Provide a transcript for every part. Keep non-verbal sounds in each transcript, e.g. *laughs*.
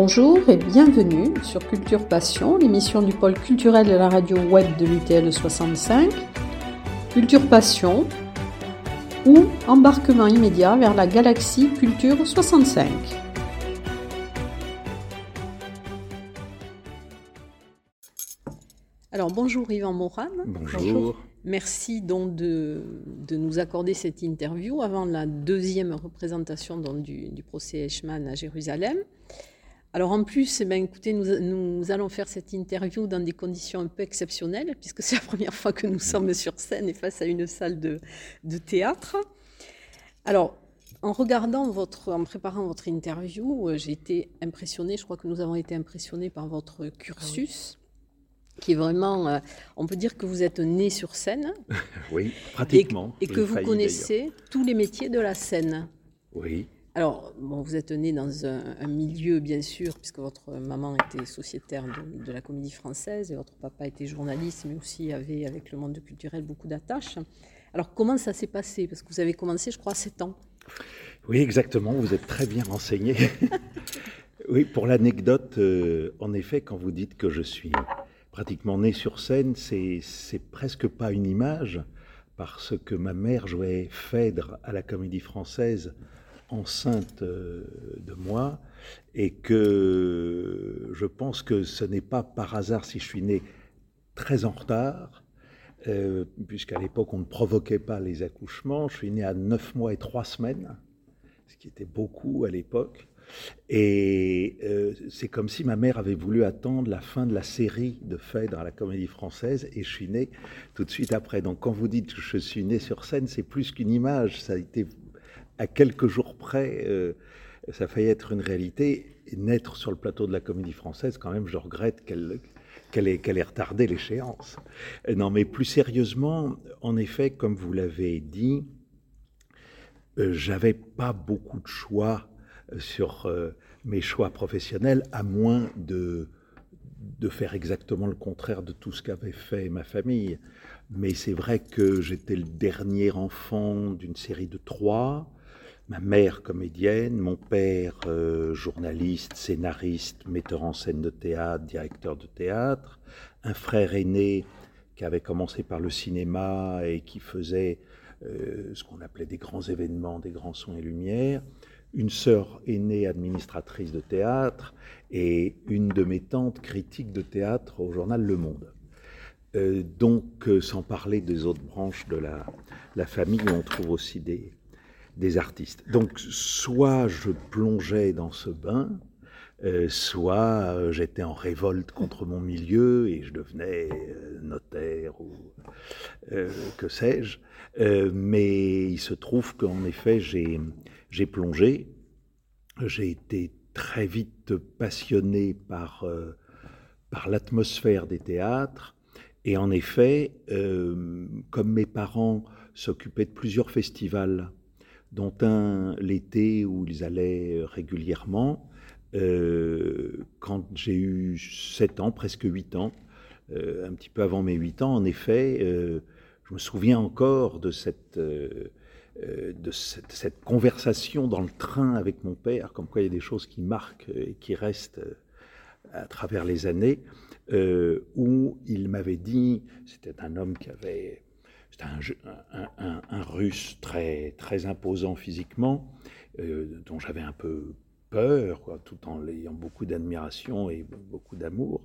Bonjour et bienvenue sur Culture Passion, l'émission du pôle culturel de la radio web de l'UTL 65. Culture Passion ou embarquement immédiat vers la galaxie Culture 65. Alors bonjour Yvan Moran. Bonjour. Merci donc de, nous accorder cette interview avant la deuxième représentation du, procès Eichmann à Jérusalem. Alors en plus, eh ben, écoutez, nous, allons faire cette interview dans des conditions un peu exceptionnelles, puisque c'est la première fois que nous sommes sur scène et face à une salle de, théâtre. Alors, en regardant votre, en préparant votre interview, euh, j'ai été impressionnée, je crois que nous avons été impressionnés par votre cursus, qui est vraiment, euh, on peut dire que vous êtes né sur scène. *laughs* oui, pratiquement. Et, que vous connaissez tous les métiers de la scène. Oui. Alors, vous êtes né dans un, milieu, bien sûr, puisque votre maman était sociétaire de, la comédie française et votre papa était journaliste, mais aussi avait, avec le monde culturel, beaucoup d'attaches. Alors, comment ça s'est passé? Parce que vous avez commencé, je crois, à 7 ans. Oui, exactement, vous êtes très bien renseigné. *laughs* oui, pour l'anecdote, euh, en effet, quand vous dites que je suis pratiquement né sur scène, c'est presque pas une image, parce que ma mère jouait Phèdre à la comédie française enceinte euh, de moi et que je pense que ce n'est pas par hasard si je suis né très en retard, euh, puisqu'à l'époque on ne provoquait pas les accouchements. Je suis né à 9 mois et 3 semaines, ce qui était beaucoup à l'époque. Et euh, c'est comme si ma mère avait voulu attendre la fin de la série de Phèdre à la Comédie Française et je suis né tout de suite après. Donc quand vous dites que je suis né sur scène, c'est plus qu'une image, ça a été à quelques jours près, euh, ça a être une réalité. Naître sur le plateau de la comédie française, quand même, je regrette qu'elle ait, retardé l'échéance. Euh, non, mais plus sérieusement, en effet, comme vous l'avez dit, euh, j'avais pas beaucoup de choix sur mes choix professionnels, à moins de, de faire exactement le contraire de tout ce qu'avait fait ma famille. Mais c'est vrai que j'étais le dernier enfant d'une série de trois ma mère comédienne, mon père euh, journaliste, scénariste, metteur en scène de théâtre, directeur de théâtre, un frère aîné qui avait commencé par le cinéma et qui faisait euh, ce qu'on appelait des grands événements, des grands sons et lumières, une sœur aînée administratrice de théâtre et une de mes tantes critique de théâtre au journal Le Monde. Euh, donc, sans parler des autres branches de la, la famille, on trouve aussi des, des artistes. Donc, soit je plongeais dans ce bain, euh, soit euh, j'étais en révolte contre mon milieu et je devenais euh, notaire ou que sais-je. mais il se trouve qu'en effet, j'ai plongé. J'ai été très vite passionné par, par l'atmosphère des théâtres. Et en effet, comme mes parents s'occupaient de plusieurs festivals dont un l'été où ils allaient régulièrement. Euh, quand j'ai eu 7 ans, presque 8 ans, euh, un petit peu avant mes 8 ans, en effet, euh, je me souviens encore de cette, de cette, conversation dans le train avec mon père, comme quoi il y a des choses qui marquent et qui restent à travers les années, où il m'avait dit, c'était un homme qui avait c'était un, russe très, très imposant physiquement, euh, dont j'avais un peu peur, quoi, tout en ayant beaucoup d'admiration et beaucoup d'amour.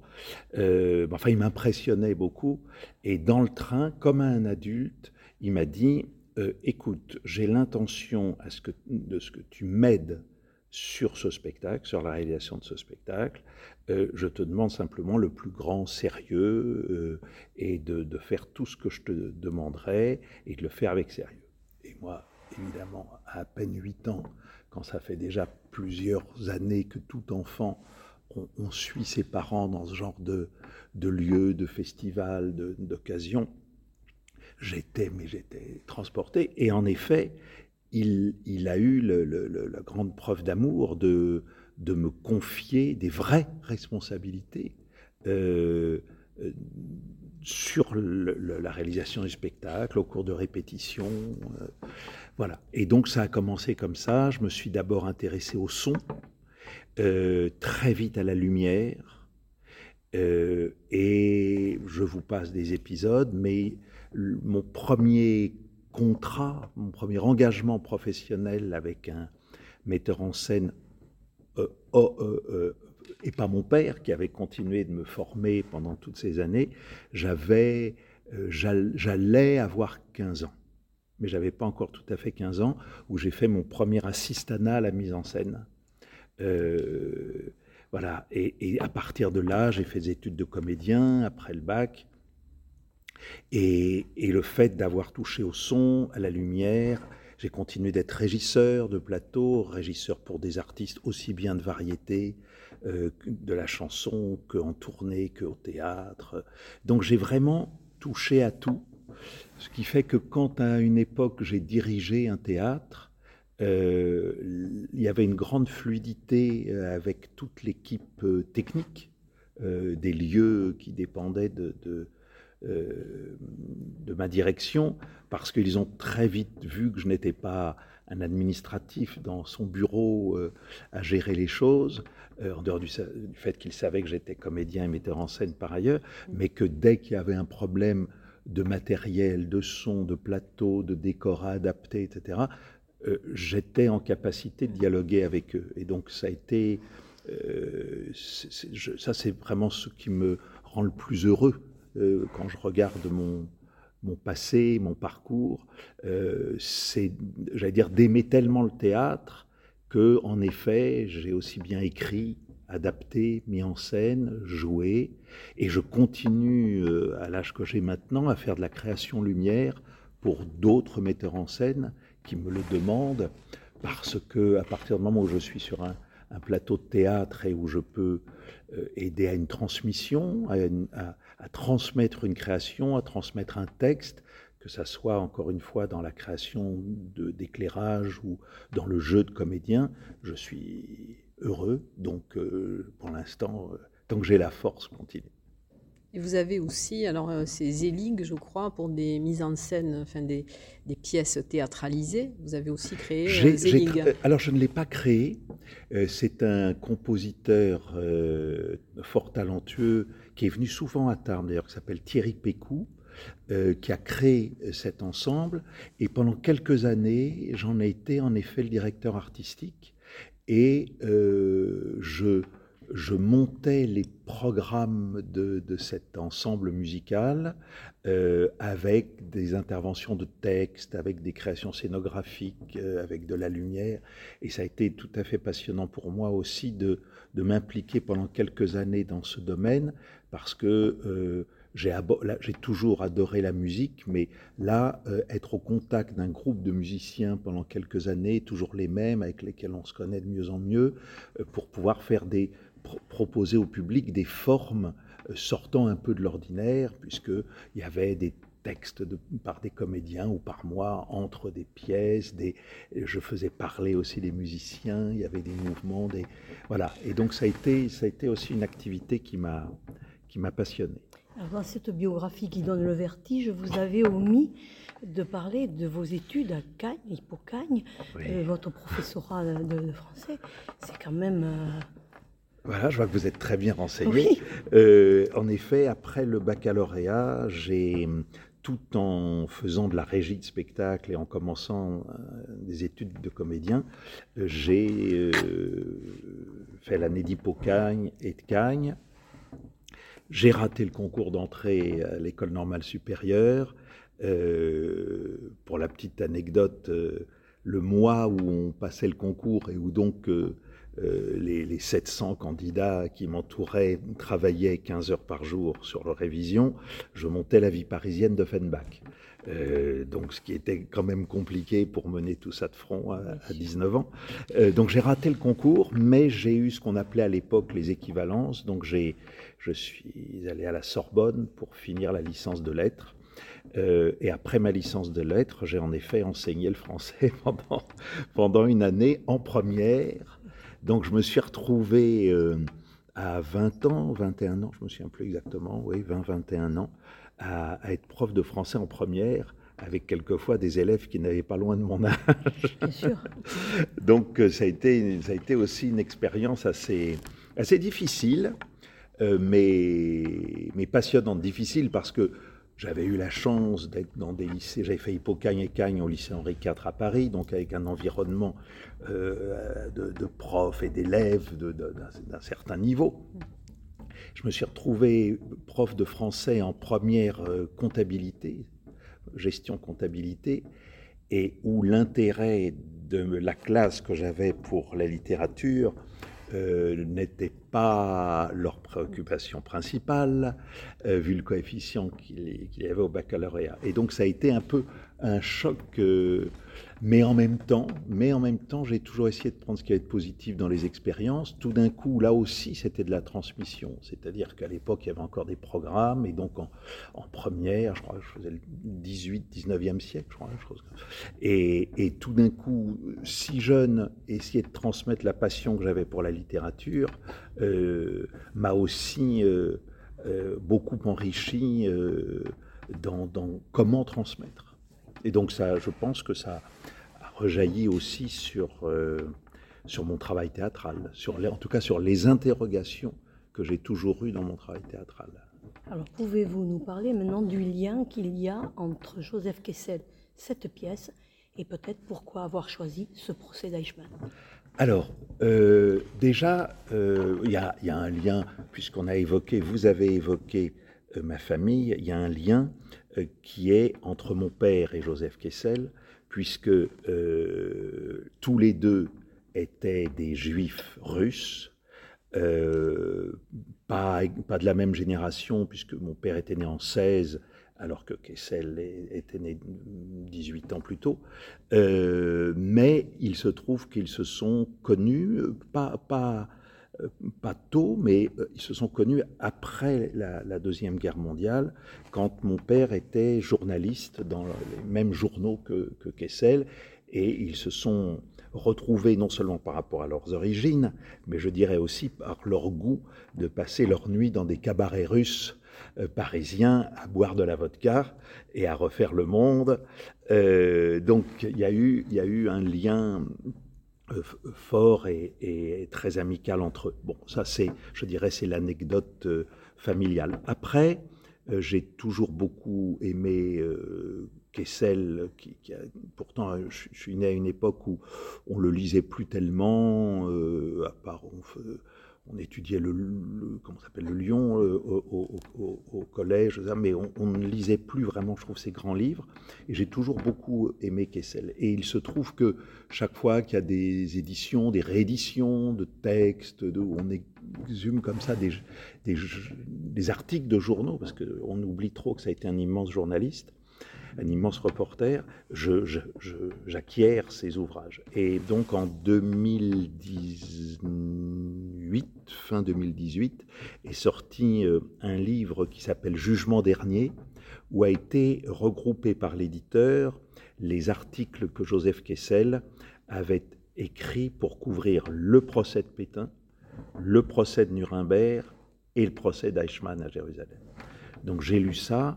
Euh, enfin, il m'impressionnait beaucoup. Et dans le train, comme un adulte, il m'a dit euh, Écoute, j'ai l'intention de ce que tu m'aides sur ce spectacle, sur la réalisation de ce spectacle. Euh, je te demande simplement le plus grand sérieux euh, et de, faire tout ce que je te demanderai et de le faire avec sérieux. Et moi, évidemment, à peine 8 ans, quand ça fait déjà plusieurs années que tout enfant, on, suit ses parents dans ce genre de, de lieu, de festival, d'occasion, j'étais, mais j'étais transporté. Et en effet, il, a eu la grande preuve d'amour de, me confier des vraies responsabilités euh, euh, sur la réalisation du spectacle, au cours de répétitions. Euh, voilà. Et donc ça a commencé comme ça. Je me suis d'abord intéressé au son. très vite à la lumière. et je vous passe des épisodes, mais mon premier contrat, mon premier engagement professionnel avec un metteur en scène euh, oh, euh, euh, et pas mon père qui avait continué de me former pendant toutes ces années, j'avais, j'allais avoir 15 ans. Mais j'avais pas encore tout à fait 15 ans où j'ai fait mon premier assistanat à la mise en scène. voilà. Et, et, à partir de là, j'ai fait des études de comédien après le bac. Et, le fait d'avoir touché au son, à la lumière, j'ai continué d'être régisseur de plateau, régisseur pour des artistes aussi bien de variété, euh, de la chanson, qu'en tournée, qu'au théâtre. Donc j'ai vraiment touché à tout, ce qui fait que quand à une époque j'ai dirigé un théâtre, euh, il y avait une grande fluidité euh, avec toute l'équipe technique des lieux qui dépendaient de, euh, de ma direction, parce qu'ils ont très vite vu que je n'étais pas un administratif dans son bureau euh, à gérer les choses, euh, en dehors du, fait qu'ils savaient que j'étais comédien et metteur en scène par ailleurs, mais que dès qu'il y avait un problème de matériel, de son, de plateau, de décor adapté, etc., j'étais en capacité de dialoguer avec eux. Et donc ça a été, ça c'est vraiment ce qui me rend le plus heureux euh, quand je regarde mon, mon passé, mon parcours, euh, c'est, j'allais dire, d'aimer tellement le théâtre que, en effet, j'ai aussi bien écrit, adapté, mis en scène, joué, et je continue, euh, à l'âge que j'ai maintenant, à faire de la création lumière pour d'autres metteurs en scène qui me le demandent, parce que à partir du moment où je suis sur un, plateau de théâtre et où je peux aider à une transmission, à, une, à, à transmettre une création, à transmettre un texte, que ça soit encore une fois dans la création d'éclairage ou dans le jeu de comédien, je suis heureux. Donc euh, pour l'instant, euh, tant que j'ai la force, continue. Et vous avez aussi alors euh, ces éligues, je crois, pour des mises en scène, enfin des, des pièces théâtralisées. Vous avez aussi créé euh, Alors je ne l'ai pas créé. C'est un compositeur fort talentueux qui est venu souvent à Tarbes, d'ailleurs, qui s'appelle Thierry Pécou, euh, qui a créé euh, cet ensemble. Et pendant quelques années, j'en ai été en effet le directeur artistique. Et euh, je, montais les programmes de, cet ensemble musical avec des interventions de texte, avec des créations scénographiques, avec de la lumière. Et ça a été tout à fait passionnant pour moi aussi de m'impliquer pendant quelques années dans ce domaine parce que euh, j'ai toujours adoré la musique, mais là, euh, être au contact d'un groupe de musiciens pendant quelques années, toujours les mêmes, avec lesquels on se connaît de mieux en mieux, euh, pour pouvoir faire des, proposer au public des formes sortant un peu de l'ordinaire, puisqu'il y avait des textes par des comédiens ou par moi entre des pièces, je faisais parler aussi des musiciens, il y avait des mouvements, voilà. Et donc ça a été, ça a été aussi une activité qui m'a qui m'a passionné. Alors dans cette biographie qui donne le vertige, vous avez omis de parler de vos études à Cagnes, Hippocagne, euh, votre professorat de, français. C'est quand même... Euh, voilà, je vois que vous êtes très bien renseigné. Euh, en effet, après le baccalauréat, j'ai tout en faisant de la régie de spectacle et en commençant des études de comédien, j'ai fait l'année d'Hippocagne et de Cagnes j'ai raté le concours d'entrée à l'école normale supérieure. Euh, pour la petite anecdote, euh, le mois où on passait le concours et où donc euh, les, 700 candidats qui m'entouraient travaillaient 15 heures par jour sur leur révision, je montais la vie parisienne d'Offenbach. Euh, donc ce qui était quand même compliqué pour mener tout ça de front à, 19 ans. Euh, donc j'ai raté le concours, mais j'ai eu ce qu'on appelait à l'époque les équivalences. Donc j'ai, je suis allé à la Sorbonne pour finir la licence de lettres. Euh, et après ma licence de lettres, j'ai en effet enseigné le français *laughs* pendant, pendant une année en première. Donc je me suis retrouvé à 20 ans, 21 ans, je me souviens plus exactement, oui, 20, 21 ans, à, être prof de français en première avec quelquefois des élèves qui n'avaient pas loin de mon âge. Bien sûr. *laughs* Donc ça a, été, ça a été aussi une expérience assez, assez difficile, mais, mais passionnante. Difficile parce que j'avais eu la chance d'être dans des lycées, j'avais fait Hippocagne et Cagne au lycée Henri IV à Paris, donc avec un environnement euh, de, profs et d'élèves d'un certain niveau. Je me suis retrouvé prof de français en première euh, comptabilité, gestion comptabilité, et où l'intérêt de la classe que j'avais pour la littérature euh, n'était pas leur préoccupation principale, euh, vu le coefficient qu'il y avait au baccalauréat. Et donc ça a été un peu un choc euh, mais en même temps, mais en même temps, j'ai toujours essayé de prendre ce qui est positif dans les expériences. Tout d'un coup, là aussi, c'était de la transmission. C'est-à-dire qu'à l'époque, il y avait encore des programmes, et donc en, première, je crois que je faisais le 18, 19e siècle, je crois, et, et tout d'un coup, si jeune, essayer de transmettre la passion que j'avais pour la littérature m'a aussi euh, euh, beaucoup enrichi dans, comment transmettre. Et donc ça, je pense que ça, rejaillit aussi sur, euh, sur mon travail théâtral, en tout cas sur les interrogations que j'ai toujours eues dans mon travail théâtral. Alors pouvez-vous nous parler maintenant du lien qu'il y a entre Joseph Kessel, cette pièce, et peut-être pourquoi avoir choisi ce procès d'Eichmann? Alors, euh, déjà, euh, il y, a un lien, puisqu'on a évoqué, vous avez évoqué ma famille, il y a un lien qui est entre mon père et Joseph Kessel, puisque euh, tous les deux étaient des juifs russes, euh, pas, pas, de la même génération, puisque mon père était né en 16, alors que Kessel était né 18 ans plus tôt. Euh, mais il se trouve qu'ils se sont connus, pas, pas euh, pas tôt, mais euh, ils se sont connus après la, Deuxième Guerre mondiale, quand mon père était journaliste dans les mêmes journaux que, Kessel, et ils se sont retrouvés non seulement par rapport à leurs origines, mais je dirais aussi par leur goût de passer leur nuit dans des cabarets russes euh, parisiens à boire de la vodka et à refaire le monde. donc il y, a eu, y a eu un lien euh, fort et, très amical entre eux. Bon, ça c'est, je dirais, c'est l'anecdote euh, familiale. Après, euh, j'ai toujours beaucoup aimé Kessel, qui, pourtant, je, suis né à une époque où on le lisait plus tellement, à part étudiait le, comment s'appelle le Lion euh, au, collège, mais on, ne lisait plus vraiment, je trouve, ces grands livres. Et j'ai toujours beaucoup aimé Kessel. Et il se trouve que chaque fois qu'il y a des éditions, des rééditions de textes, de, on exhume comme ça des, des articles de journaux, parce qu'on oublie trop que ça a été un immense journaliste un immense reporter, j'acquiers ces ouvrages. Et donc en 2018, fin 2018, est sorti euh, un livre qui s'appelle Jugement dernier, où a été regroupé par l'éditeur les articles que Joseph Kessel avait écrits pour couvrir le procès de Pétain, le procès de Nuremberg et le procès d'Eichmann à Jérusalem. Donc j'ai lu ça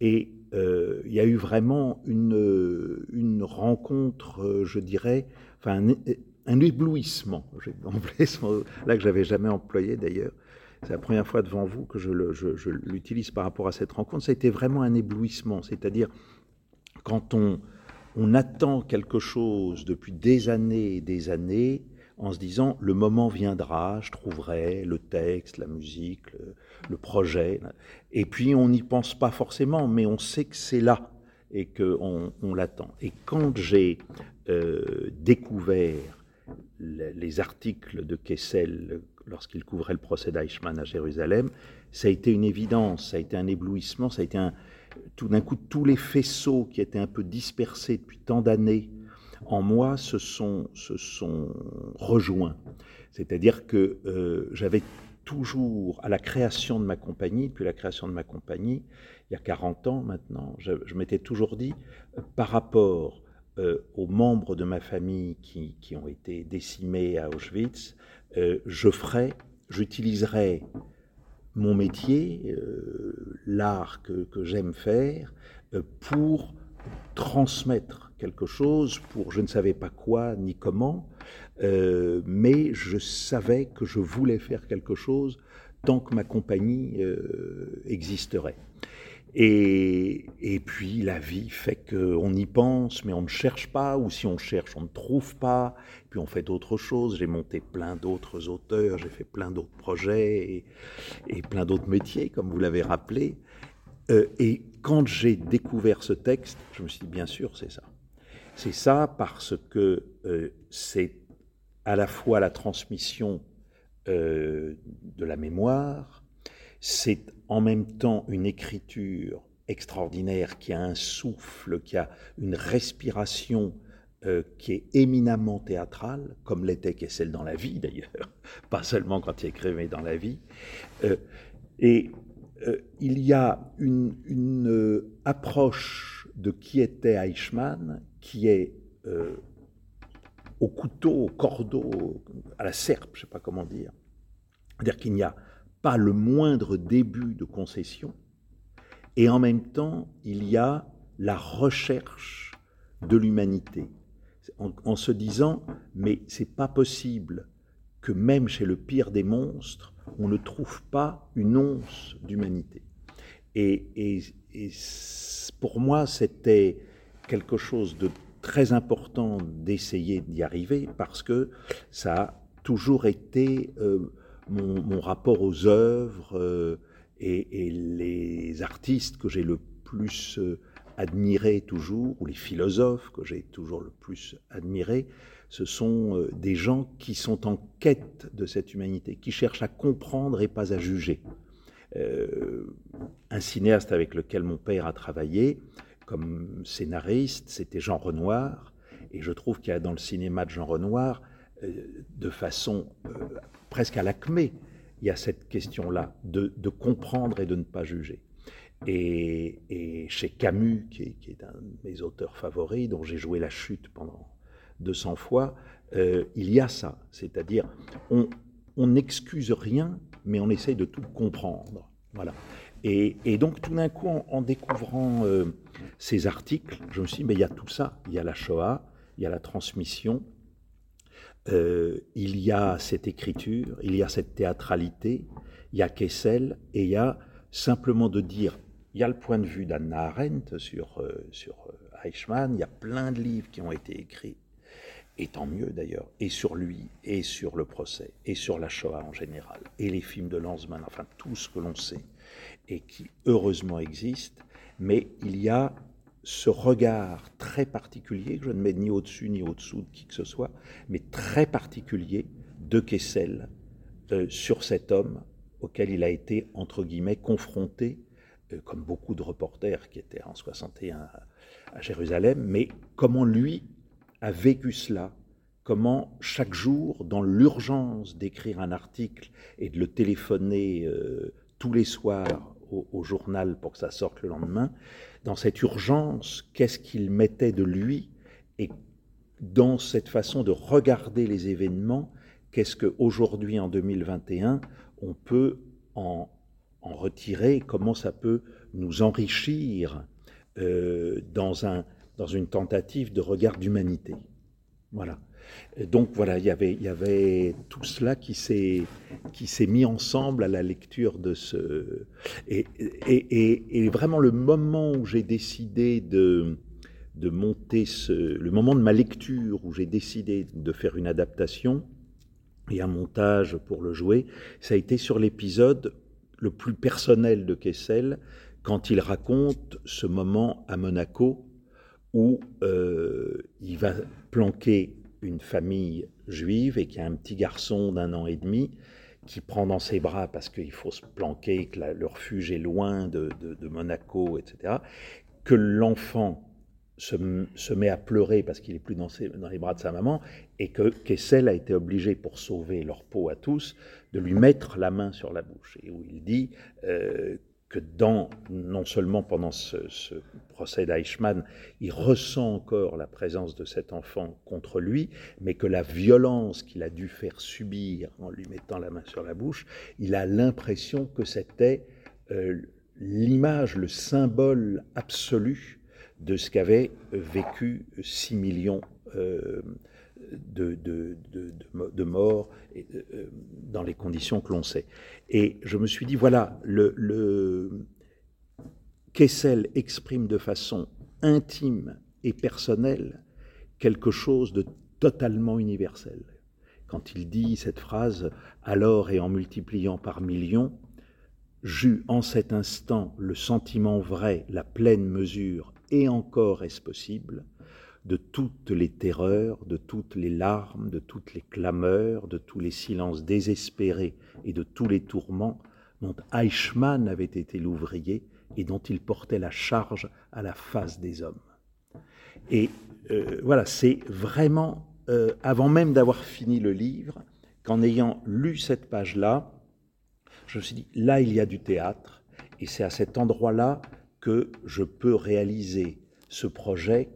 et euh, il y a eu vraiment une, une rencontre, euh, je dirais, enfin un, éblouissement. J'ai mot-là que j'avais jamais employé d'ailleurs. C'est la première fois devant vous que je, l'utilise par rapport à cette rencontre. Ça a été vraiment un éblouissement, c'est-à-dire quand on, on attend quelque chose depuis des années et des années, en se disant le moment viendra, je trouverai le texte, la musique, le, projet. Et puis on n'y pense pas forcément, mais on sait que c'est là et qu'on on, l'attend. Et quand j'ai euh, découvert les, articles de Kessel lorsqu'il couvrait le procès d'Eichmann à Jérusalem, ça a été une évidence, ça a été un éblouissement, ça a été un, tout d'un coup tous les faisceaux qui étaient un peu dispersés depuis tant d'années en moi se sont, rejoints. C'est-à-dire que euh, j'avais toujours, à la création de ma compagnie, depuis la création de ma compagnie, il y a 40 ans maintenant, je, m'étais toujours dit, euh, par rapport euh, aux membres de ma famille qui, ont été décimés à Auschwitz, je ferai, j'utiliserai mon métier, l'art que j'aime faire, pour transmettre quelque chose pour je ne savais pas quoi ni comment, euh, mais je savais que je voulais faire quelque chose tant que ma compagnie euh, existerait. Et, et, puis la vie fait qu'on y pense, mais on ne cherche pas, ou si on cherche, on ne trouve pas, puis on fait d'autres choses. J'ai monté plein d'autres auteurs, j'ai fait plein d'autres projets et, plein d'autres métiers, comme vous l'avez rappelé. Euh, et quand j'ai découvert ce texte, je me suis dit, bien sûr, c'est ça. C'est ça parce que euh, c'est à la fois la transmission euh, de la mémoire, c'est en même temps une écriture extraordinaire qui a un souffle, qui a une respiration euh, qui est éminemment théâtrale, comme l'était Kessel dans la vie d'ailleurs, *laughs* pas seulement quand il écrivait dans la vie. Et il y a une, une, approche de qui était Eichmann qui est au couteau, au cordeau, à la serpe, je ne sais pas comment dire. C'est-à-dire qu'il n'y a pas le moindre début de concession, et en même temps, il y a la recherche de l'humanité, en, se disant, mais c'est pas possible que même chez le pire des monstres, on ne trouve pas une once d'humanité. Et, pour moi, c'était quelque chose de très important d'essayer d'y arriver parce que ça a toujours été euh, mon, rapport aux œuvres euh, et, les artistes que j'ai le plus euh, admirés toujours, ou les philosophes que j'ai toujours le plus admirés, ce sont des gens qui sont en quête de cette humanité, qui cherchent à comprendre et pas à juger. un cinéaste avec lequel mon père a travaillé, comme scénariste, c'était Jean Renoir. Et je trouve qu'il y a dans le cinéma de Jean Renoir, euh, de façon euh, presque à l'acmé, il y a cette question-là de, comprendre et de ne pas juger. Et, chez Camus, qui est, un de mes auteurs favoris, dont j'ai joué La Chute pendant 200 fois, euh, il y a ça. C'est-à-dire, on n'excuse rien, mais on essaye de tout comprendre. Voilà. Et, donc, tout d'un coup, en, découvrant euh, ces articles, je me suis dit, mais il y a tout ça. Il y a la Shoah, il y a la transmission, euh, il y a cette écriture, il y a cette théâtralité, il y a Kessel, et il y a simplement de dire, il y a le point de vue d'Anna Arendt sur, euh, sur Eichmann, il y a plein de livres qui ont été écrits, et tant mieux d'ailleurs, et sur lui, et sur le procès, et sur la Shoah en général, et les films de Lanzmann, enfin tout ce que l'on sait et qui heureusement existe, mais il y a ce regard très particulier, que je ne mets ni au-dessus ni au-dessous de qui que ce soit, mais très particulier de Kessel euh, sur cet homme auquel il a été, entre guillemets, confronté, euh, comme beaucoup de reporters qui étaient en 61 à, Jérusalem, mais comment lui a vécu cela, comment chaque jour, dans l'urgence d'écrire un article et de le téléphoner euh, tous les soirs au, journal pour que ça sorte le lendemain, dans cette urgence, qu'est-ce qu'il mettait de lui et dans cette façon de regarder les événements, qu'est-ce qu'aujourd'hui, en 2021, on peut en, retirer, comment ça peut nous enrichir euh, dans, un, dans une tentative de regard d'humanité. Voilà donc voilà, il y avait, tout cela qui s'est, mis ensemble à la lecture de ce... Et, vraiment le moment où j'ai décidé de, de monter ce... Le moment de ma lecture où j'ai décidé de faire une adaptation et un montage pour le jouer, ça a été sur l'épisode le plus personnel de Kessel, quand il raconte ce moment à Monaco où euh, il va planquer une famille juive et qui a un petit garçon d'un an et demi qui prend dans ses bras parce qu'il faut se planquer, que le refuge est loin de, Monaco, etc., que l'enfant se, met à pleurer parce qu'il est plus dans, dans, les bras de sa maman, et que Kessel a été obligé, pour sauver leur peau à tous, de lui mettre la main sur la bouche, et où il dit euh, que dans, non seulement pendant ce, procès d'Eichmann, il ressent encore la présence de cet enfant contre lui, mais que la violence qu'il a dû faire subir en lui mettant la main sur la bouche, il a l'impression que c'était euh, l'image, le symbole absolu de ce qu'avaient vécu 6 millions de, de, morts dans les conditions que l'on sait. Et je me suis dit, voilà, le, le Kessel exprime de façon intime et personnelle quelque chose de totalement universel. Quand il dit cette phrase, alors et en multipliant par millions, j'eus en cet instant le sentiment vrai, la pleine mesure, et encore est-ce possible, de toutes les terreurs, de toutes les larmes, de toutes les clameurs, de tous les silences désespérés et de tous les tourments dont Eichmann avait été l'ouvrier et dont il portait la charge à la face des hommes. Et euh, voilà, c'est vraiment, euh, avant même d'avoir fini le livre, qu'en ayant lu cette page-là, je me suis dit, là, il y a du théâtre, et c'est à cet endroit-là que je peux réaliser ce projet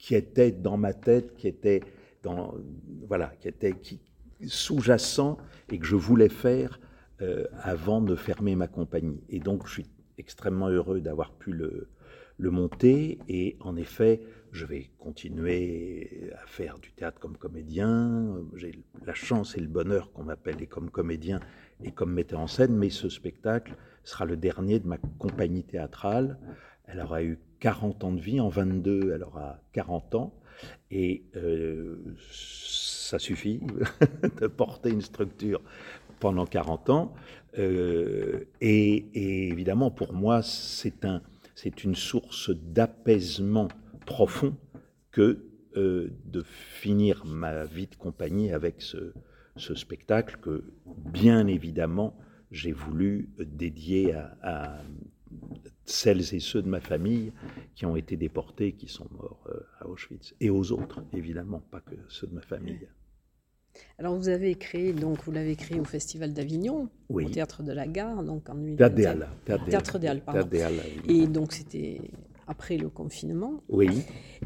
qui était dans ma tête, qui était dans, voilà, qui était sous-jacent et que je voulais faire euh, avant de fermer ma compagnie. Et donc, je suis extrêmement heureux d'avoir pu le, le monter. Et en effet, je vais continuer à faire du théâtre comme comédien. J'ai la chance et le bonheur qu'on m'appelle et comme comédien et comme metteur en scène, mais ce spectacle sera le dernier de ma compagnie théâtrale. Elle aura eu 40 ans de vie, en 22, elle aura 40 ans. Et euh, ça suffit *laughs* de porter une structure pendant 40 ans. Euh, et, évidemment, pour moi, c'est un, une source d'apaisement profond que euh, de finir ma vie de compagnie avec ce, spectacle que, bien évidemment, j'ai voulu dédier à, celles et ceux de ma famille qui ont été déportés, qui sont morts euh, à Auschwitz, et aux autres, évidemment, pas que ceux de ma famille. Alors vous avez créé, donc vous l'avez créé au Festival d'Avignon, au Théâtre de la Gare, donc en Théâtre des Halles. Théâtre des Halles, pardon. Et donc c'était après le confinement. Oui.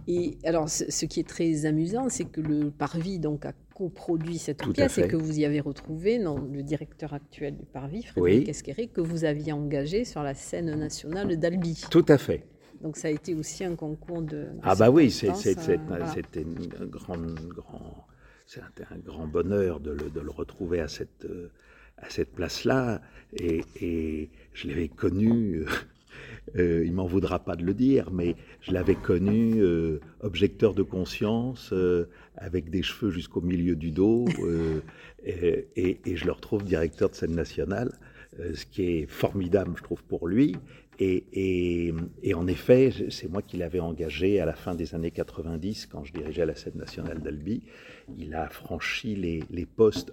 Et alors ce, qui est très amusant, c'est que le Parvis donc a coproduit cette pièce et que vous y avez retrouvé non, le directeur actuel du Parvis, Frédéric oui. que vous aviez engagé sur la scène nationale d'Albi. Tout à fait. Donc ça a été aussi un concours de... ah bah oui, c'était un grand, grand un, grand bonheur de le, retrouver à cette, euh, à cette place-là. Et, je l'avais connu, euh, euh, il m'en voudra pas de le dire, mais je l'avais connu objecteur de conscience, avec des cheveux jusqu'au milieu du dos, *laughs* et, je le retrouve directeur de scène nationale, ce qui est formidable, je trouve, pour lui. Et, en effet, c'est moi qui l'avais engagé à la fin des années 90, quand je dirigeais la scène nationale d'Albi. Il a franchi les, postes,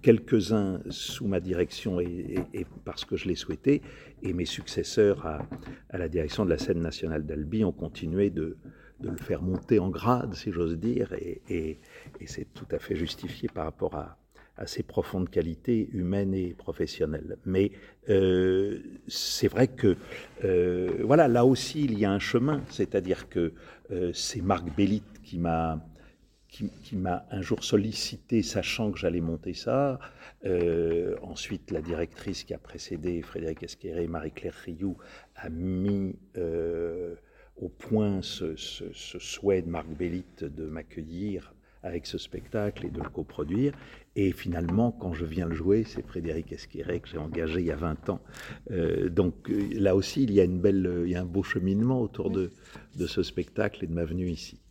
quelques-uns sous ma direction et, parce que je l'ai souhaité, et mes successeurs à, la direction de la scène nationale d'Albi ont continué de, le faire monter en grade, si j'ose dire, et c'est tout à fait justifié par rapport à, assez profonde qualité humaine et professionnelle. Mais euh, c'est vrai que, euh, voilà, là aussi, il y a un chemin, c'est-à-dire que euh, c'est Marc Bellit qui m'a qui, m'a un jour sollicité, sachant que j'allais monter ça. ensuite, la directrice qui a précédé Frédéric Esqueré, Marie-Claire Rioux, a mis au point ce, ce, souhait de Marc Bellit de m'accueillir avec ce spectacle et de le coproduire. Et finalement, quand je viens le jouer, c'est Frédéric Esquiré que j'ai engagé il y a 20 ans. Euh, donc euh, là aussi, il y a une belle, il y a un beau cheminement autour de, de ce spectacle et de ma venue ici.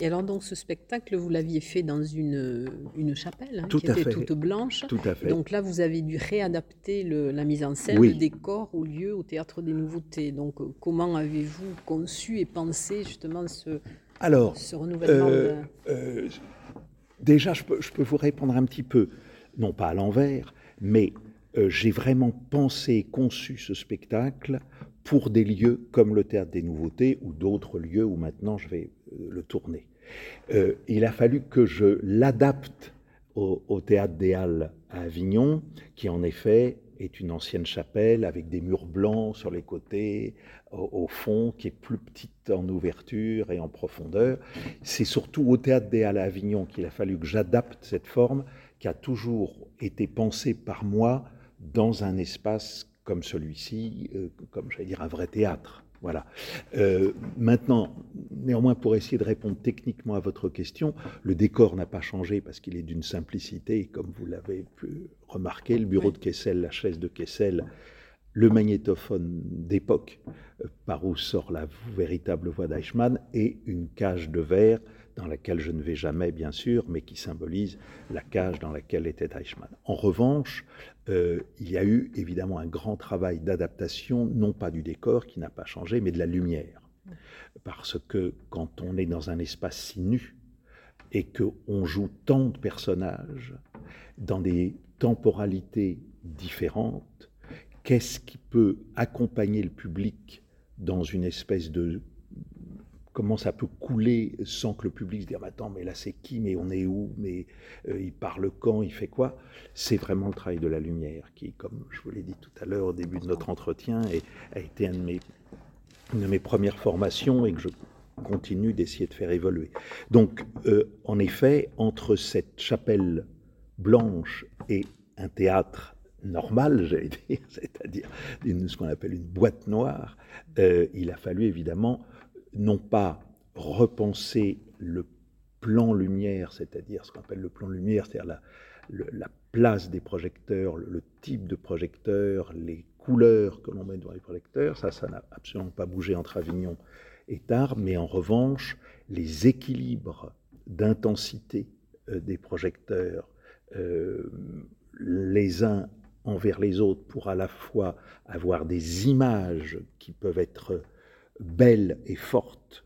Et alors donc ce spectacle, vous l'aviez fait dans une, une chapelle hein, qui était toute blanche. Tout à fait. Donc là, vous avez dû réadapter le, la mise en scène, le décor au lieu, au théâtre des nouveautés. Donc euh, comment avez-vous conçu et pensé justement ce, alors, ce renouvellement euh, euh, Déjà, je peux, vous répondre un petit peu, non pas à l'envers, mais euh, j'ai vraiment pensé, conçu ce spectacle pour des lieux comme le Théâtre des Nouveautés ou d'autres lieux où maintenant je vais le tourner. il a fallu que je l'adapte au, au, Théâtre des Halles à Avignon, qui en effet est une ancienne chapelle avec des murs blancs sur les côtés, au, fond, qui est plus petite en ouverture et en profondeur. C'est surtout au Théâtre des Halles à Avignon qu'il a fallu que j'adapte cette forme qui a toujours été pensée par moi dans un espace comme celui-ci, euh, comme j'allais dire un vrai théâtre. Voilà. Euh, maintenant, néanmoins, pour essayer de répondre techniquement à votre question, le décor n'a pas changé parce qu'il est d'une simplicité, comme vous l'avez pu remarquer, le bureau de Kessel, la chaise de Kessel, le magnétophone d'époque, euh, par où sort la véritable voix d'Eichmann, et une cage de verre dans laquelle je ne vais jamais, bien sûr, mais qui symbolise la cage dans laquelle était Eichmann. En revanche, euh, il y a eu évidemment un grand travail d'adaptation, non pas du décor qui n'a pas changé, mais de la lumière. Parce que quand on est dans un espace si nu et qu'on joue tant de personnages dans des temporalités différentes, qu'est-ce qui peut accompagner le public dans une espèce de comment ça peut couler sans que le public se dise attends mais là c'est qui mais on est où mais euh, il parle quand il fait quoi? C'est vraiment le travail de la lumière qui comme je vous l'ai dit tout à l'heure au début de notre entretien a été mes, une de mes premières formations et que je continue d'essayer de faire évoluer. Donc euh, en effet entre cette chapelle blanche et un théâtre normal, *laughs* j'allais dire, c'est-à-dire ce qu'on appelle une boîte noire, euh, il a fallu évidemment non pas repenser le plan lumière, c'est-à-dire ce qu'on appelle le plan lumière, c'est-à-dire la, place des projecteurs, le, type de projecteur, les couleurs que l'on met dans les projecteurs, ça, ça n'a absolument pas bougé entre Avignon et Tarbes, mais en revanche, les équilibres d'intensité euh, des projecteurs, euh, les uns envers les autres, pour à la fois avoir des images qui peuvent être belle et forte,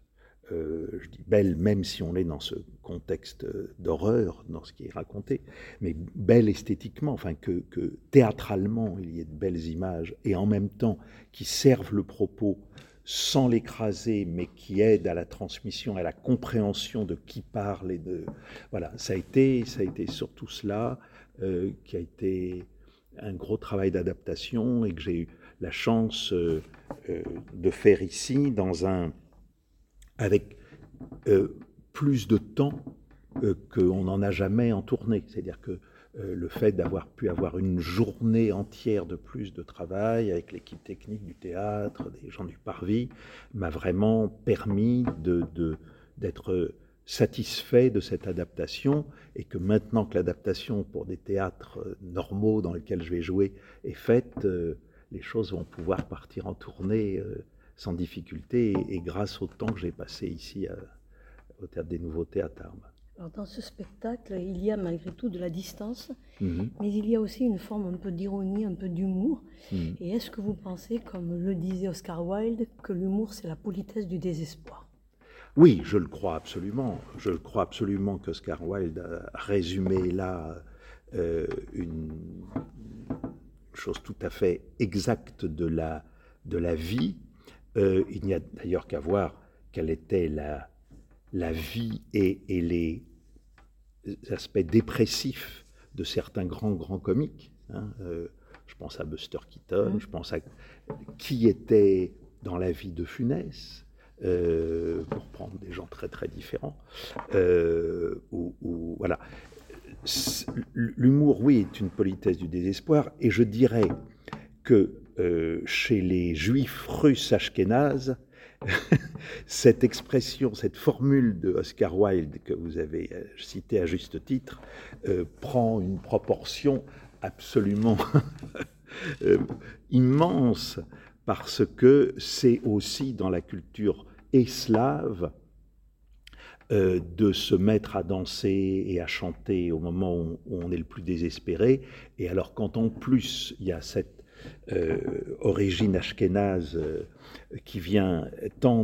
euh, je dis belle même si on est dans ce contexte d'horreur, dans ce qui est raconté, mais belle esthétiquement, enfin que, théâtralement il y ait de belles images, et en même temps qui servent le propos sans l'écraser, mais qui aident à la transmission, à la compréhension de qui parle et de voilà, ça a été, ça a été surtout cela euh, qui a été un gros travail d'adaptation et que j'ai eu la chance euh, euh, de faire ici dans un, avec euh, plus de temps qu'on n'en a jamais en tournée. C'est-à-dire que le fait d'avoir pu avoir une journée entière de plus de travail avec l'équipe technique du théâtre, des gens du Parvis, m'a vraiment permis d'être de, satisfait de cette adaptation et que maintenant que l'adaptation pour des théâtres normaux dans lesquels je vais jouer est faite, les choses vont pouvoir partir en tournée euh, sans difficulté et, grâce au temps que j'ai passé ici euh, au Théâtre des Nouveautés à Tarbes. Alors dans ce spectacle, il y a malgré tout de la distance, mhm. mais il y a aussi une forme un peu d'ironie, un peu d'humour. Mhm. Et est-ce que vous pensez, comme le disait Oscar Wilde, que l'humour c'est la politesse du désespoir? Oui, je le crois absolument. Je le crois absolument qu'Oscar Wilde a résumé là euh, une, chose tout à fait exacte de la, de la vie. Euh, il n'y a d'ailleurs qu'à voir quelle était la, la vie et, et, les aspects dépressifs de certains grands, grands comiques. Hein. Euh, je pense à Buster Keaton, mmh. je pense à qui était dans la vie de Funès, euh, pour prendre des gens très très différents. ou, voilà. L'humour, oui, est une politesse du désespoir, et je dirais que euh, chez les juifs russes ashkénazes, *laughs* cette expression, cette formule de Oscar Wilde que vous avez euh, citée à juste titre, euh, prend une proportion absolument *laughs* immense parce que c'est aussi dans la culture eslave euh, de se mettre à danser et à chanter au moment où, on est le plus désespéré. Et alors quand en plus il y a cette euh, origine ashkénaze euh, qui vient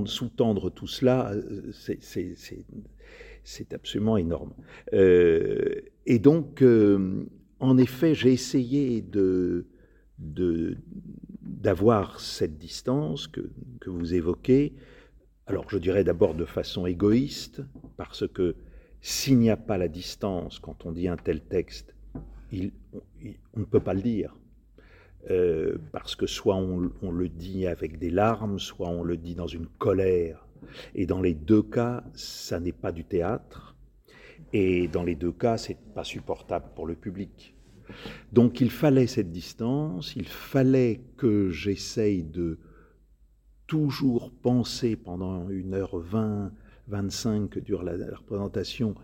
sous-tendre tout cela, c'est absolument énorme. et donc, en effet, j'ai essayé de d'avoir cette distance que, que vous évoquez, alors je dirais d'abord de façon égoïste, parce que s'il n'y a pas la distance quand on dit un tel texte, on ne peut pas le dire. Euh, parce que soit on, le dit avec des larmes, soit on le dit dans une colère. Et dans les deux cas, ça n'est pas du théâtre. Et dans les deux cas, c'est pas supportable pour le public. Donc il fallait cette distance, il fallait que j'essaye de toujours pensé pendant une heure vingt, vingt-cinq que dure la, représentation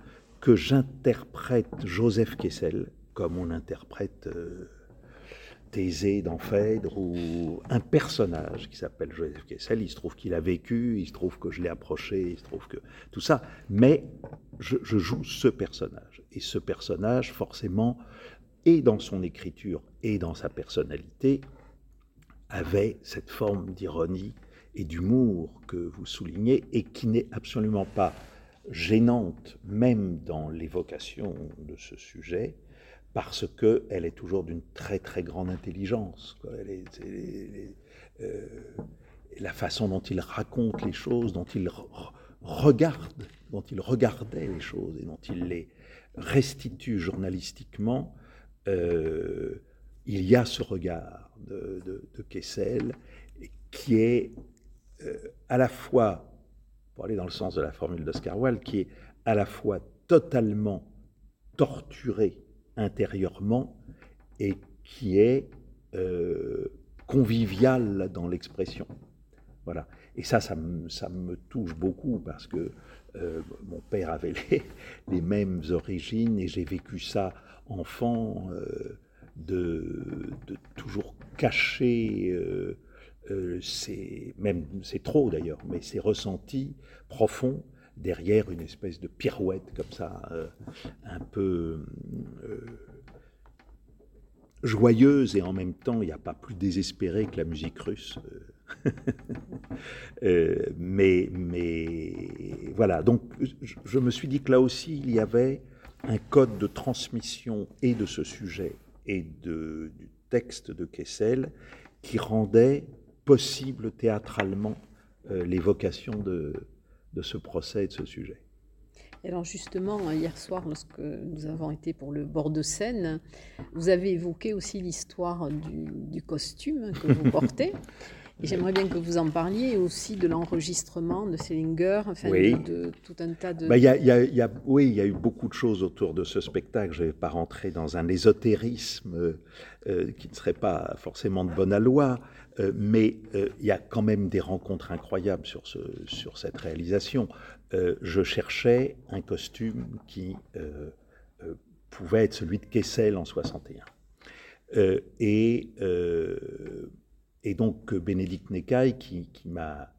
que j'interprète Joseph Kessel comme on interprète euh, Thésée dans Phèdre ou un personnage qui s'appelle Joseph Kessel. Il se trouve qu'il a vécu, il se trouve que je l'ai approché, il se trouve que tout ça. Mais je, joue ce personnage. Et ce personnage, forcément, et dans son écriture et dans sa personnalité, avait cette forme d'ironie et d'humour que vous soulignez et qui n'est absolument pas gênante, même dans l'évocation de ce sujet, parce qu'elle est toujours d'une très très grande intelligence. Euh, la façon dont il raconte les choses, dont il regarde, dont il regardait les choses et dont il les restitue journalistiquement, euh, il y a ce regard de, Kessel qui est à la fois, pour aller dans le sens de la formule d'Oscar Wilde, qui est à la fois totalement torturé intérieurement et qui est euh, convivial dans l'expression. Voilà. Et ça, ça me, touche beaucoup parce que euh, mon père avait les, mêmes origines et j'ai vécu ça enfant, euh, de, toujours cacher, même c'est trop d'ailleurs, mais c'est ressentis profonds derrière une espèce de pirouette comme ça, euh, un peu euh, joyeuse et en même temps, il n'y a pas plus désespéré que la musique russe. Euh, *laughs* mais, mais voilà, donc je, me suis dit que là aussi, il y avait un code de transmission et de ce sujet et de, du texte de Kessel qui rendait possible théâtralement l'évocation de, de ce procès et de ce sujet. alors justement, hier soir, lorsque nous avons été pour le bord de scène, vous avez évoqué aussi l'histoire du, costume que vous portez. Et j'aimerais bien que vous en parliez aussi de l'enregistrement de Selinger, enfin de, tout un tas de... Y y a, oui, il y a eu beaucoup de choses autour de ce spectacle. Je ne vais pas rentrer dans un ésotérisme euh, qui ne serait pas forcément de bonne loi, euh, mais euh, il y a quand même des rencontres incroyables sur, ce, sur cette réalisation. Euh, je cherchais un costume qui pouvait être celui de Kessel en 61. et, donc Bénédicte Necaille, qui, m'a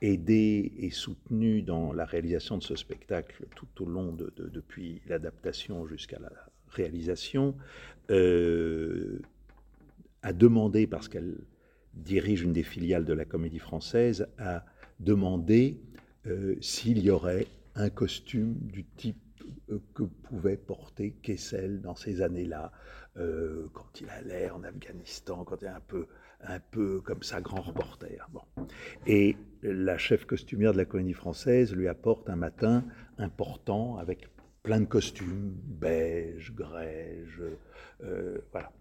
aidé et soutenu dans la réalisation de ce spectacle tout au long de, depuis l'adaptation jusqu'à la réalisation, a demandé, parce qu'elle dirige une des filiales de la Comédie Française, a demandé euh, s'il y aurait un costume du type euh, que pouvait porter Kessel dans ces années-là, euh, quand il allait en Afghanistan, quand il est un peu, un peu comme ça, grand reporter. Bon. Et la chef costumière de la Comédie Française lui apporte un matin important avec plein de costumes, beige, grège, euh, voilà.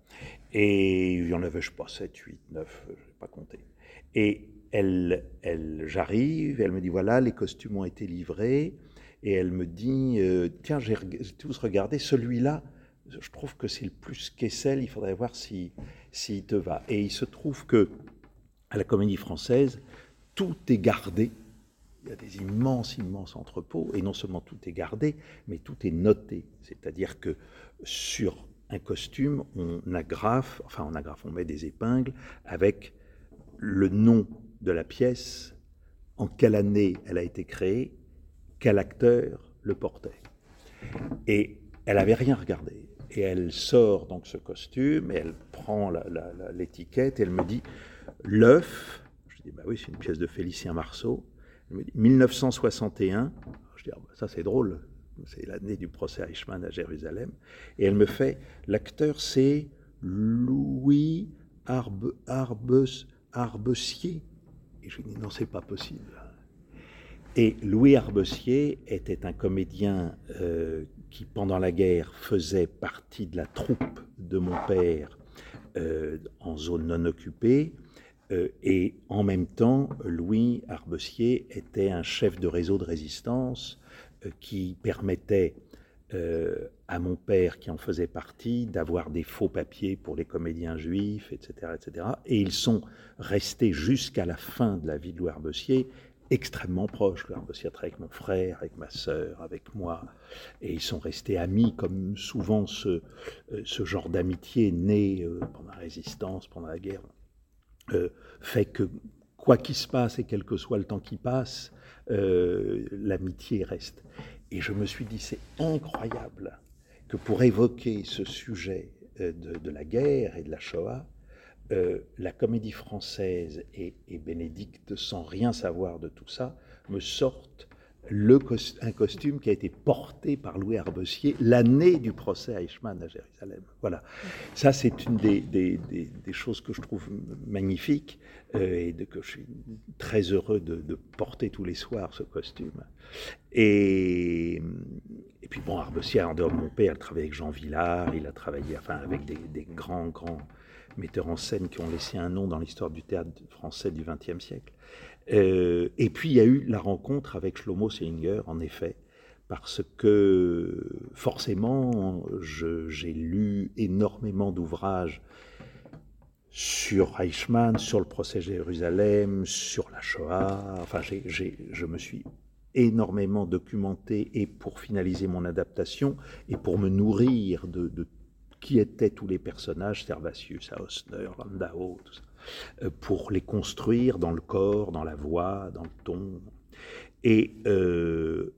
Et il y en avait, je sais pas, 7, 8, 9, je n'ai pas compté. Et elle, elle, j'arrive, elle me dit, voilà, les costumes ont été livrés, et elle me dit, euh, tiens, j'ai tous regardé, celui-là, je trouve que c'est le plus Kessel, il faudrait voir s'il si, te va. Et il se trouve que à la Comédie Française, tout est gardé il y a des immenses, immenses entrepôts, et non seulement tout est gardé, mais tout est noté. C'est-à-dire que sur un costume, on agrafe, enfin on agrafe, on met des épingles avec le nom de la pièce, en quelle année elle a été créée, quel acteur le portait. Et elle n'avait rien regardé. Et elle sort donc ce costume, et elle prend l'étiquette, et elle me dit, l'œuf, je dis, bah oui, c'est une pièce de Félicien Marceau, 1961, je dis, ah, bah, ça c'est drôle, c'est l'année du procès Eichmann à Jérusalem, et elle me fait, l'acteur c'est Louis Arbe, Arbessier. Et je lui dis, non, c'est pas possible. Et Louis Arbessier était un comédien euh, qui, pendant la guerre, faisait partie de la troupe de mon père euh, en zone non occupée, et en même temps, Louis Arbessier était un chef de réseau de résistance euh, qui permettait euh, à mon père qui en faisait partie d'avoir des faux papiers pour les comédiens juifs, etc. etc. Et ils sont restés jusqu'à la fin de la vie de Louis Arbessier extrêmement proches. Louis Arbessier avec mon frère, avec ma sœur, avec moi. Et ils sont restés amis, comme souvent ce, euh, genre d'amitié né euh, pendant la résistance, pendant la guerre, euh, fait que quoi qu'il se passe et quel que soit le temps qui passe, l'amitié reste. Et je me suis dit, c'est incroyable que pour évoquer ce sujet euh, de, la guerre et de la Shoah, euh, la comédie française et, Bénédicte, sans rien savoir de tout ça, me sortent un costume qui a été porté par Louis Arbessier l'année du procès à Eichmann à Jérusalem. Voilà. Ça, c'est une des, choses que je trouve magnifiques euh, et que je suis très heureux de, porter tous les soirs ce costume. Et, puis, bon, Arbessier, en dehors de mon père, il travaillé avec Jean Villard, il a travaillé enfin, avec des, grands, grands metteurs en scène qui ont laissé un nom dans l'histoire du théâtre français du XXe siècle. Euh, et puis il y a eu la rencontre avec Shlomo Selinger, en effet, parce que forcément, j'ai lu énormément d'ouvrages sur Eichmann, sur le procès de Jérusalem, sur la Shoah. Enfin, je me suis énormément documenté et pour finaliser mon adaptation et pour me nourrir de, qui étaient tous les personnages, Servatius, Hausner, Landau, tout ça. Euh, pour les construire dans le corps, dans la voix, dans le ton. Et euh,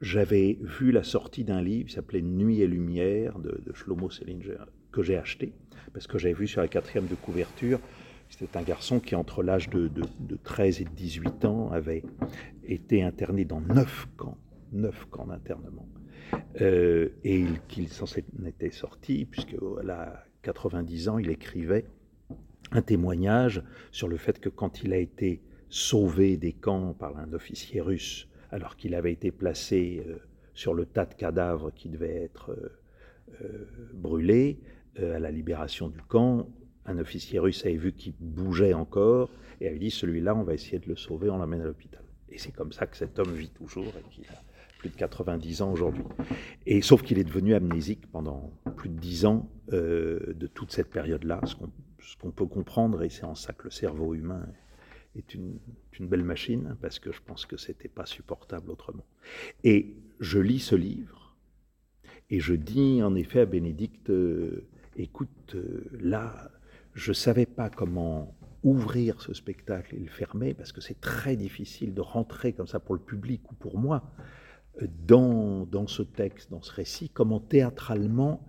j'avais vu la sortie d'un livre qui s'appelait Nuit et lumière de, Shlomo Selinger, que j'ai acheté, parce que j'avais vu sur la quatrième de couverture, c'était un garçon qui, entre l'âge de, 13 et de 18 ans, avait été interné dans neuf camps, neuf camps d'internement. Euh, et qu'il s'en était sorti, puisque à 90 ans, il écrivait un témoignage sur le fait que quand il a été sauvé des camps par un officier russe, alors qu'il avait été placé euh, sur le tas de cadavres qui devait être euh, euh, brûlé à la libération du camp, un officier russe avait vu qu'il bougeait encore et avait dit celui-là, on va essayer de le sauver, on l'amène à l'hôpital. Et c'est comme ça que cet homme vit toujours et qu'il a plus de 90 ans aujourd'hui. Et sauf qu'il est devenu amnésique pendant plus de 10 ans de toute cette période-là, ce qu'on peut comprendre, et c'est en ça que le cerveau humain est une, belle machine, parce que je pense que c'était pas supportable autrement. Et je lis ce livre, et je dis en effet à Bénédicte, euh, écoute, euh, là, je savais pas comment ouvrir ce spectacle et le fermer, parce que c'est très difficile de rentrer comme ça pour le public ou pour moi euh, dans ce texte, dans ce récit, comment théâtralement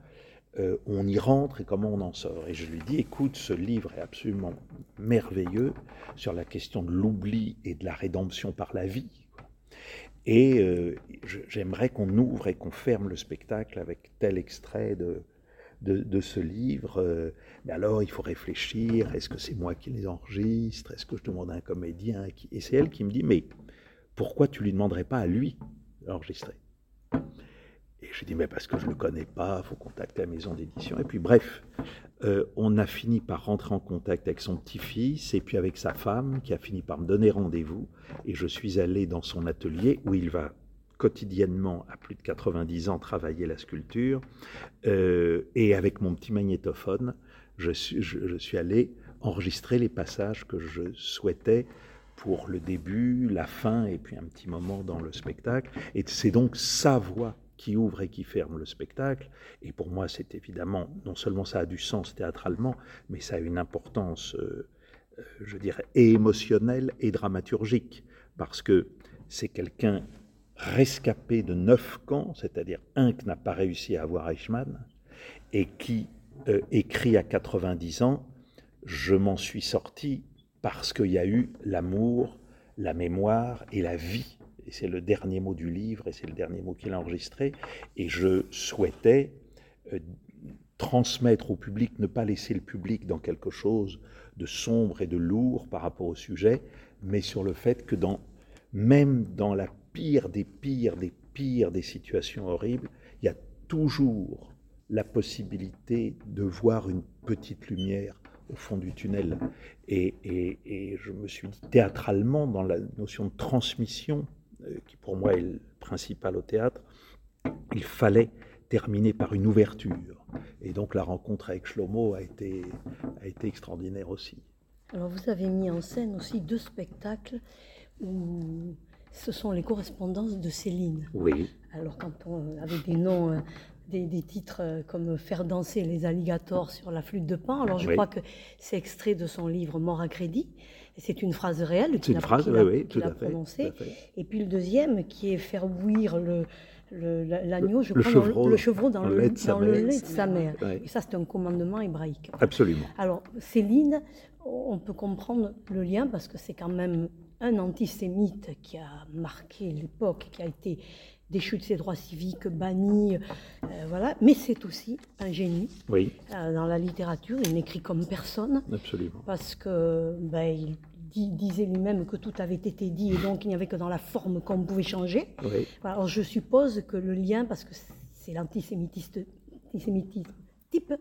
euh, on y rentre et comment on en sort. Et je lui dis, écoute, ce livre est absolument merveilleux sur la question de l'oubli et de la rédemption par la vie. Et euh, j'aimerais qu'on ouvre et qu'on ferme le spectacle avec tel extrait de, de, ce livre. Euh, mais alors, il faut réfléchir, est-ce que c'est moi qui les enregistre Est-ce que je demande à un comédien Et c'est elle qui me dit, mais pourquoi tu lui demanderais pas à lui d'enregistrer? Et je dis, mais parce que je ne le connais pas, il faut contacter la maison d'édition. Et puis bref, euh, on a fini par rentrer en contact avec son petit-fils et puis avec sa femme qui a fini par me donner rendez-vous. Et je suis allé dans son atelier où il va quotidiennement, à plus de 90 ans, travailler la sculpture. Euh, et avec mon petit magnétophone, je suis, je suis allé enregistrer les passages que je souhaitais pour le début, la fin et puis un petit moment dans le spectacle. Et c'est donc sa voix qui ouvre et qui ferme le spectacle. Et pour moi, c'est évidemment, non seulement ça a du sens théâtralement, mais ça a une importance, euh, euh, je dirais, et émotionnelle et dramaturgique, parce que c'est quelqu'un rescapé de neuf camps, c'est-à-dire un qui n'a pas réussi à avoir Eichmann, et qui euh, écrit à 90 ans, je m'en suis sorti parce qu'il y a eu l'amour, la mémoire et la vie et c'est le dernier mot du livre, et c'est le dernier mot qu'il a enregistré, et je souhaitais euh, transmettre au public, ne pas laisser le public dans quelque chose de sombre et de lourd par rapport au sujet, mais sur le fait que même dans la pire des pires des pires des situations horribles, il y a toujours la possibilité de voir une petite lumière au fond du tunnel. Et, je me suis dit théâtralement, dans la notion de transmission, qui pour moi est le principal au théâtre, il fallait terminé par une ouverture. Et donc la rencontre avec Shlomo a été, a été extraordinaire aussi. Alors vous avez mis en scène aussi deux spectacles où ce sont les correspondances de Céline. Oui. Alors quand on avait des noms, des, titres euh, comme Faire danser les alligators sur la flûte de pan, alors je crois que c'est extrait de son livre Mort à crédit. C'est une phrase réelle qu'il a, phrase, oui, prononcée. Et puis le deuxième qui est Faire bouillir le, l'agneau, je le crois, chevreau, le, chevreau dans, le, lait de sa mère. Et ça, c'est un commandement hébraïque. Absolument. Alors, Céline, on peut comprendre le lien parce que c'est quand même un antisémite qui a marqué l'époque, qui a été déchu de ses droits civiques, banni, euh, voilà. Mais c'est aussi un génie oui. Euh, dans la littérature. Il n'écrit comme personne. Absolument. Parce que ben, il disait lui-même que tout avait été dit et donc il n'y avait que dans la forme qu'on pouvait changer. Alors je suppose que le lien, parce que c'est l'antisémitisme type,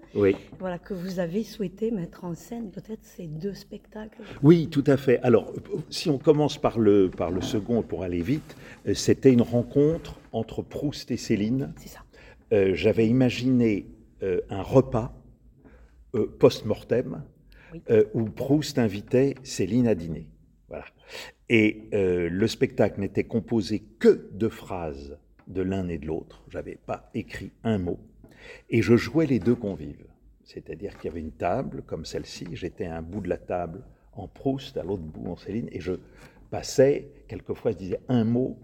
voilà, que vous avez souhaité mettre en scène peut-être ces deux spectacles. Oui, tout à fait. Alors, si on commence par le, par le second pour aller vite, euh, c'était une rencontre entre Proust et Céline. C'est ça. Euh, j'avais imaginé euh, un repas post-mortem où Proust invitait Céline à dîner. Voilà. Et le spectacle n'était composé que de phrases de l'un et de l'autre. J'avais pas écrit un mot. Et je jouais les deux convives. C'est-à-dire qu'il y avait une table comme celle-ci. J'étais à un bout de la table en Proust, à l'autre bout en Céline. Et je passais, quelquefois je disais un mot,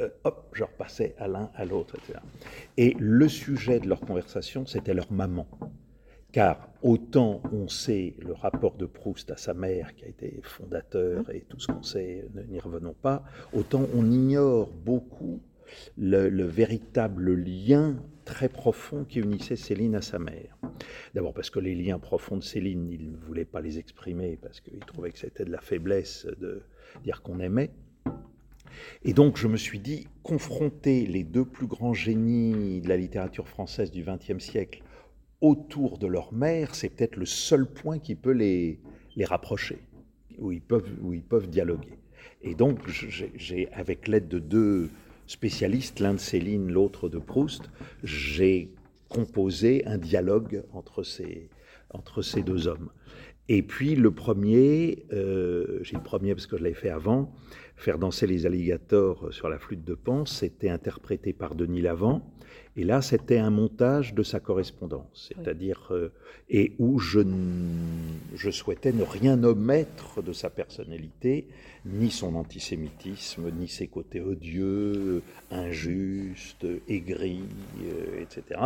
euh, hop, je repassais à l'un, à l'autre, etc. Et le sujet de leur conversation, c'était leur maman. Car autant on sait le rapport de Proust à sa mère, qui a été fondateur, et tout ce qu'on sait, n'y revenons pas, autant on ignore beaucoup le, véritable lien très profond qui unissait Céline à sa mère. D'abord parce que les liens profonds de Céline, il ne voulait pas les exprimer, parce qu'il trouvait que c'était de la faiblesse de dire qu'on aimait. Et donc je me suis dit, confronter les deux plus grands génies de la littérature française du XXe siècle autour de leur mère, c'est peut-être le seul point qui peut les, les rapprocher, où ils, peuvent, où ils peuvent dialoguer. Et donc, j'ai, avec l'aide de deux spécialistes, l'un de Céline, l'autre de Proust, j'ai composé un dialogue entre ces, deux hommes. Et puis le premier, euh, j'ai le premier parce que je l'avais fait avant, faire danser les alligators sur la flûte de Pan, c'était interprété par Denis Lavant. Et là, c'était un montage de sa correspondance, c'est-à-dire, euh, et où je, je souhaitais ne rien omettre de sa personnalité, ni son antisémitisme, ni ses côtés odieux, injustes, aigris, euh, etc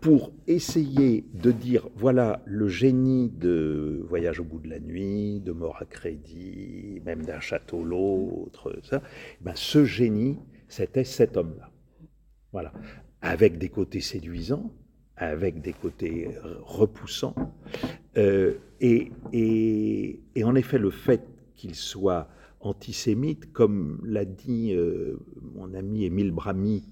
pour essayer de dire, voilà, le génie de Voyage au bout de la nuit, de Mort à crédit, même d'un château l'autre, ça, eh ben ce génie, c'était cet homme-là. Voilà. Avec des côtés séduisants, avec des côtés repoussants. Euh, et, en effet, le fait qu'il soit antisémite, comme l'a dit euh, mon ami Émile Bramy,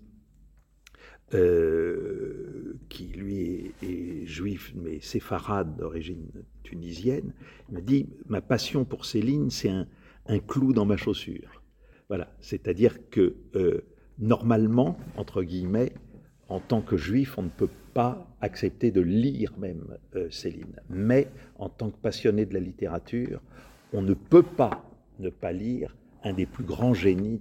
euh, qui lui est, juif, mais séfarade d'origine tunisienne, il m'a dit Ma passion pour Céline, c'est un, clou dans ma chaussure. Voilà, c'est-à-dire que euh, normalement, entre guillemets, en tant que juif, on ne peut pas accepter de lire même euh, Céline. Mais en tant que passionné de la littérature, on ne peut pas ne pas lire un des plus grands génies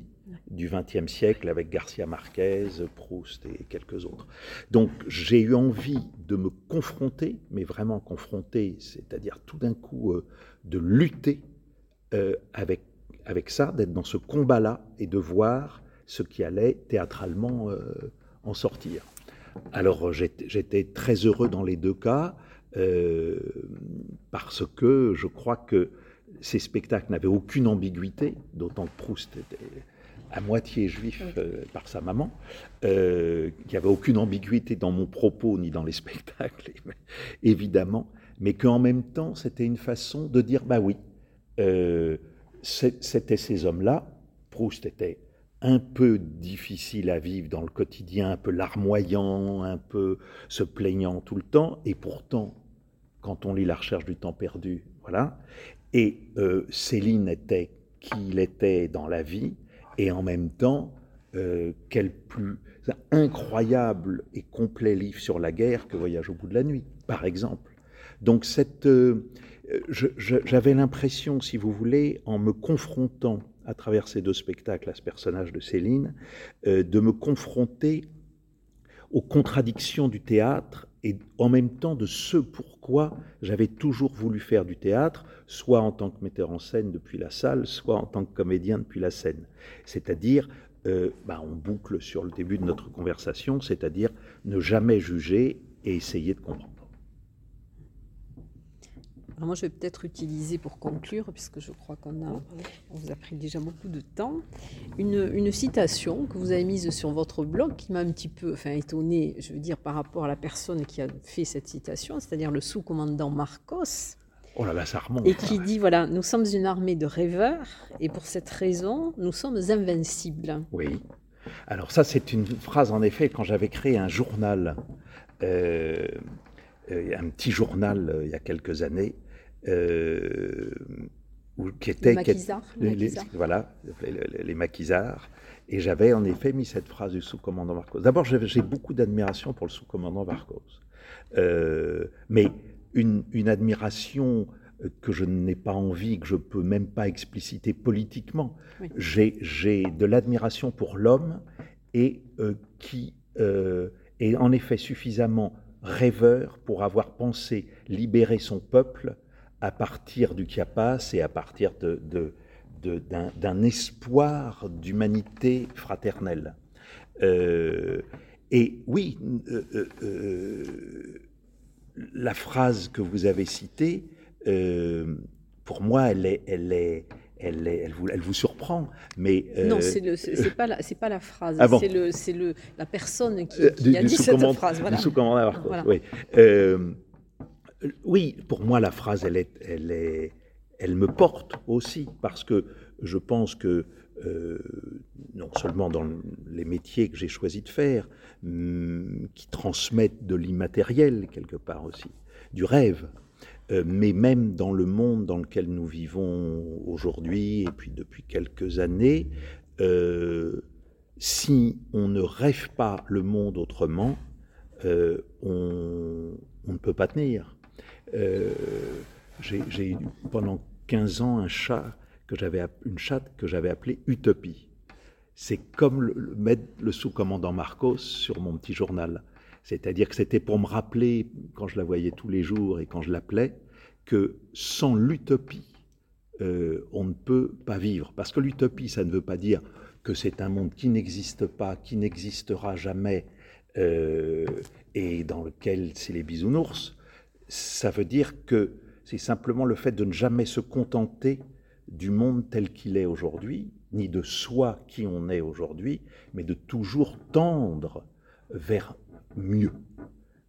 du XXe siècle avec Garcia Marquez, Proust et quelques autres. Donc j'ai eu envie de me confronter, mais vraiment confronter, c'est-à-dire tout d'un coup euh, de lutter euh, avec, avec ça, d'être dans ce combat-là et de voir ce qui allait théâtralement euh, en sortir. Alors j'étais très heureux dans les deux cas parce que je crois que ces spectacles n'avaient aucune ambiguïté, d'autant que Proust était à moitié juif euh, par sa maman, euh, qui n'avait aucune ambiguïté dans mon propos ni dans les *laughs* spectacles, évidemment, mais qu'en même temps, c'était une façon de dire, bah oui, euh, c'était ces hommes-là, Proust était un peu difficile à vivre dans le quotidien, un peu larmoyant, un peu se plaignant tout le temps, et pourtant, quand on lit La recherche du temps perdu, voilà, et Céline était qui il était dans la vie, et en même temps quel plus incroyable et complet livre sur la guerre que Voyage au bout de la nuit, par exemple. Donc cette, j'avais l'impression, si vous voulez, en me confrontant à travers ces deux spectacles à ce personnage de Céline, de me confronter aux contradictions du théâtre et en même temps de ce pourquoi j'avais toujours voulu faire du théâtre, soit en tant que metteur en scène depuis la salle, soit en tant que comédien depuis la scène. C'est-à-dire, euh, bah, on boucle sur le début de notre conversation, c'est-à-dire ne jamais juger et essayer de comprendre. Alors moi, je vais peut-être utiliser pour conclure, puisque je crois qu'on a, on vous a pris déjà beaucoup de temps, une, citation que vous avez mise sur votre blog qui m'a un petit peu, enfin, étonné, je veux dire, par rapport à la personne qui a fait cette citation, c'est-à-dire le sous-commandant Marcos. Oh là là, ça remonte. Et qui dit voilà, nous sommes une armée de rêveurs, et pour cette raison, nous sommes invincibles. Oui. Alors ça, c'est une phrase en effet quand j'avais créé un journal. Euh, euh, un petit journal euh, il y a quelques années, euh, qui était les, voilà les, maquisards. Et j'avais en effet mis cette phrase du sous-commandant Marcos. D'abord, j'ai beaucoup d'admiration pour le sous-commandant Marcos, euh, mais une, admiration que je n'ai pas envie, que je peux même pas expliciter politiquement. J'ai de l'admiration pour l'homme et euh, qui est en effet suffisamment rêveur pour avoir pensé libérer son peuple à partir du Chiapas et à partir d'un espoir d'humanité fraternelle. Euh, et oui, euh, euh, la phrase que vous avez citée, pour moi, elle est, elle est, elle, elle, vous, elle vous surprend, mais... Non, c'est n'est pas, la, pas la phrase, ah c'est la personne qui, qui a dit cette phrase. Voilà. Du sous-commandant voilà. oui. Oui, pour moi, la phrase, elle, est, elle, me porte aussi, parce que je pense que, euh, non seulement dans les métiers que j'ai choisi de faire, hum, qui transmettent de l'immatériel quelque part aussi, du rêve, euh, mais même dans le monde dans lequel nous vivons aujourd'hui et puis depuis quelques années, euh, si on ne rêve pas le monde autrement, on, ne peut pas tenir. Euh, j'ai eu pendant 15 ans un chat que j'avais une chatte que j'avais appelée Utopie. C'est comme le, mettre le sous-commandant Marcos sur mon petit journal. C'est-à-dire que c'était pour me rappeler, quand je la voyais tous les jours et quand je l'appelais, que sans l'utopie, euh, on ne peut pas vivre. Parce que l'utopie, ça ne veut pas dire que c'est un monde qui n'existe pas, qui n'existera jamais, euh, et dans lequel c'est les bisounours ça veut dire que c'est simplement le fait de ne jamais se contenter du monde tel qu'il est aujourd'hui, ni de soi qui on est aujourd'hui, mais de toujours tendre vers mieux.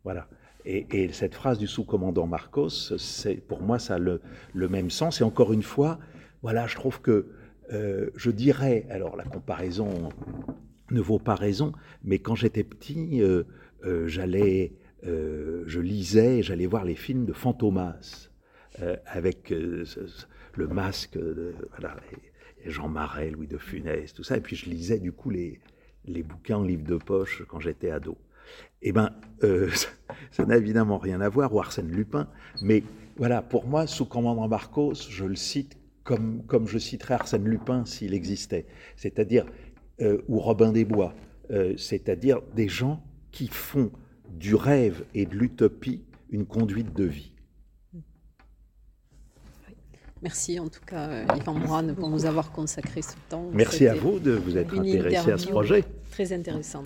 Voilà. Et, cette phrase du sous-commandant Marcos, c'est pour moi ça a le, même sens. Et encore une fois, voilà, je trouve que euh, je dirais, alors la comparaison ne vaut pas raison, mais quand j'étais petit, euh, euh, j'allais euh, je lisais, j'allais voir les films de Fantomas, euh, avec euh, le masque de Jean Marais, Louis de Funès, tout ça. Et puis je lisais du coup les, les bouquins en livre de poche quand j'étais ado. Eh *laughs* bien, ça n'a évidemment rien à voir, ou Arsène Lupin, mais voilà, pour moi, sous commandant Marcos, je le cite comme, comme je citerais Arsène Lupin s'il existait, c'est-à-dire, ou Robin des Bois, c'est-à-dire des gens qui font du rêve et de l'utopie une conduite de vie. Merci en tout cas, euh, Yvan Moine, pour nous avoir consacré ce temps. Merci à vous de vous être intéressé à ce projet. Très intéressant.